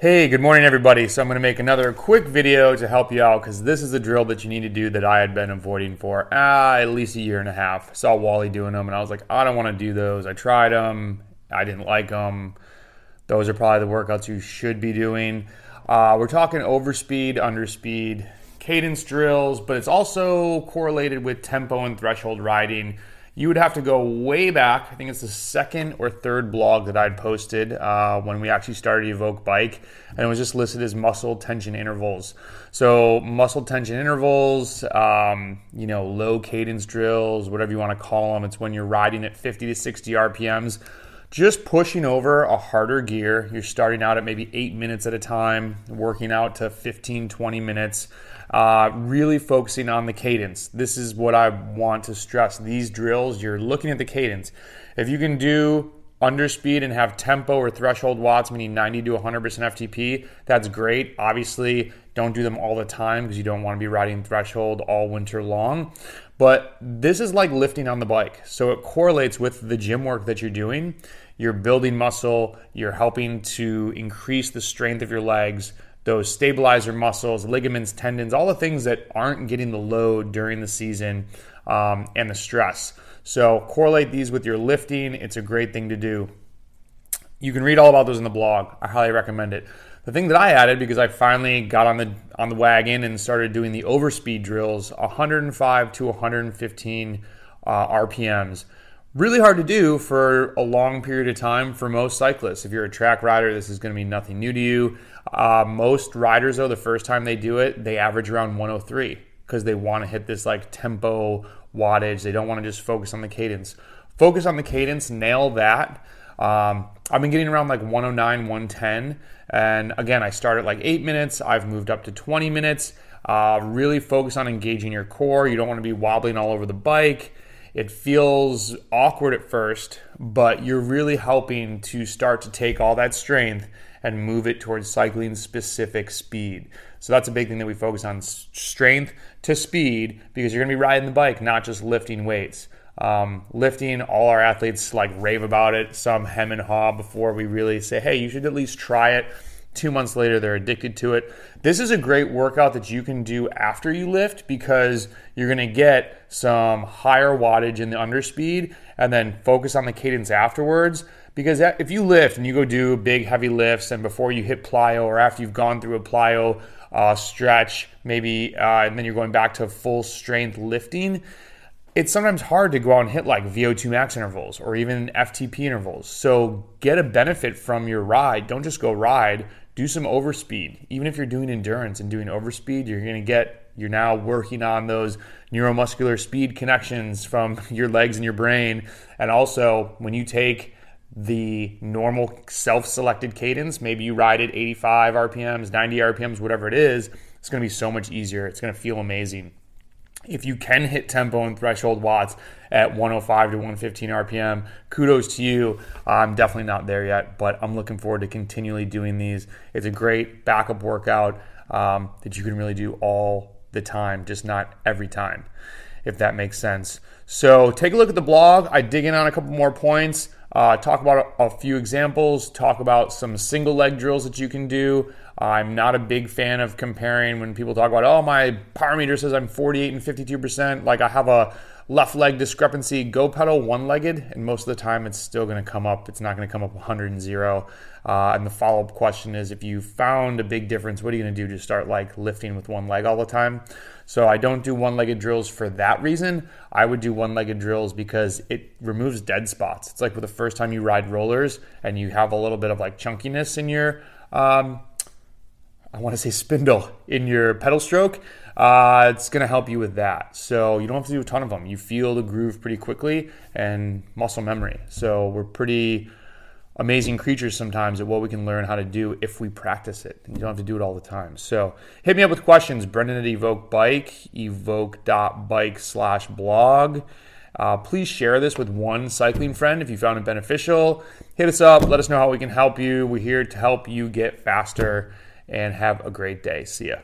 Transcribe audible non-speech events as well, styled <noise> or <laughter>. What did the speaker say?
Hey, good morning, everybody. So, I'm going to make another quick video to help you out because this is a drill that you need to do that I had been avoiding for ah, at least a year and a half. Saw Wally doing them, and I was like, I don't want to do those. I tried them, I didn't like them. Those are probably the workouts you should be doing. Uh, we're talking overspeed, underspeed, cadence drills, but it's also correlated with tempo and threshold riding you would have to go way back. I think it's the second or third blog that I'd posted uh, when we actually started Evoke Bike, and it was just listed as muscle tension intervals. So muscle tension intervals, um, you know, low cadence drills, whatever you want to call them. It's when you're riding at 50 to 60 RPMs just pushing over a harder gear. You're starting out at maybe eight minutes at a time, working out to 15, 20 minutes, uh, really focusing on the cadence. This is what I want to stress. These drills, you're looking at the cadence. If you can do under speed and have tempo or threshold watts, meaning 90 to 100% FTP, that's great. Obviously, don't do them all the time because you don't want to be riding threshold all winter long. But this is like lifting on the bike. So it correlates with the gym work that you're doing. You're building muscle, you're helping to increase the strength of your legs, those stabilizer muscles, ligaments, tendons, all the things that aren't getting the load during the season um, and the stress. So correlate these with your lifting. It's a great thing to do. You can read all about those in the blog. I highly recommend it. The thing that I added because I finally got on the on the wagon and started doing the overspeed drills, 105 to 115 uh, RPMs. Really hard to do for a long period of time for most cyclists. If you're a track rider, this is going to be nothing new to you. Uh, most riders, though, the first time they do it, they average around 103 because they want to hit this like tempo wattage. They don't want to just focus on the cadence. Focus on the cadence, nail that. Um, I've been getting around like 109, 110. And again, I start at like eight minutes. I've moved up to 20 minutes. Uh, really focus on engaging your core. You don't want to be wobbling all over the bike. It feels awkward at first, but you're really helping to start to take all that strength and move it towards cycling specific speed. So that's a big thing that we focus on strength to speed because you're going to be riding the bike, not just lifting weights. Um, lifting, all our athletes like rave about it. Some hem and haw before we really say, hey, you should at least try it. Two months later, they're addicted to it. This is a great workout that you can do after you lift because you're going to get some higher wattage in the underspeed and then focus on the cadence afterwards. Because if you lift and you go do big heavy lifts and before you hit plyo or after you've gone through a plyo uh, stretch, maybe, uh, and then you're going back to full strength lifting, it's sometimes hard to go out and hit like VO2 max intervals or even FTP intervals. So get a benefit from your ride. Don't just go ride, do some overspeed. Even if you're doing endurance and doing overspeed, you're going to get, you're now working on those neuromuscular speed connections from <laughs> your legs and your brain. And also, when you take the normal self selected cadence, maybe you ride at 85 RPMs, 90 RPMs, whatever it is, it's going to be so much easier. It's going to feel amazing if you can hit tempo and threshold watts at 105 to 115 RPM, kudos to you. I'm definitely not there yet, but I'm looking forward to continually doing these. It's a great backup workout um, that you can really do all the time, just not every time, if that makes sense. So take a look at the blog. I dig in on a couple more points. Uh, talk about a, a, few examples, talk about some single leg drills that you can do. I'm not a big fan of comparing when people talk about, oh, my power meter says I'm 48 and 52%. Like I have a left leg discrepancy, go pedal one legged, and most of the time it's still going to come up. It's not going to come up 100 and zero. Uh, and the follow up question is if you found a big difference, what are you going to do to start like lifting with one leg all the time? So I don't do one legged drills for that reason. I would do one legged drills because it removes dead spots. It's like with the first time you ride rollers and you have a little bit of like chunkiness in your. Um, I want to say spindle in your pedal stroke uh, it's going to help you with that. So you don't have to do a ton of them. You feel the groove pretty quickly and muscle memory. So we're pretty amazing creatures sometimes at what we can learn how to do if we practice it. You don't have to do it all the time. So hit me up with questions. Brendan at Evoke Bike, evoke.bike slash blog. Uh, please share this with one cycling friend if you found it beneficial. Hit us up. Let us know how we can help you. We're here to help you get faster and have a great day. See ya.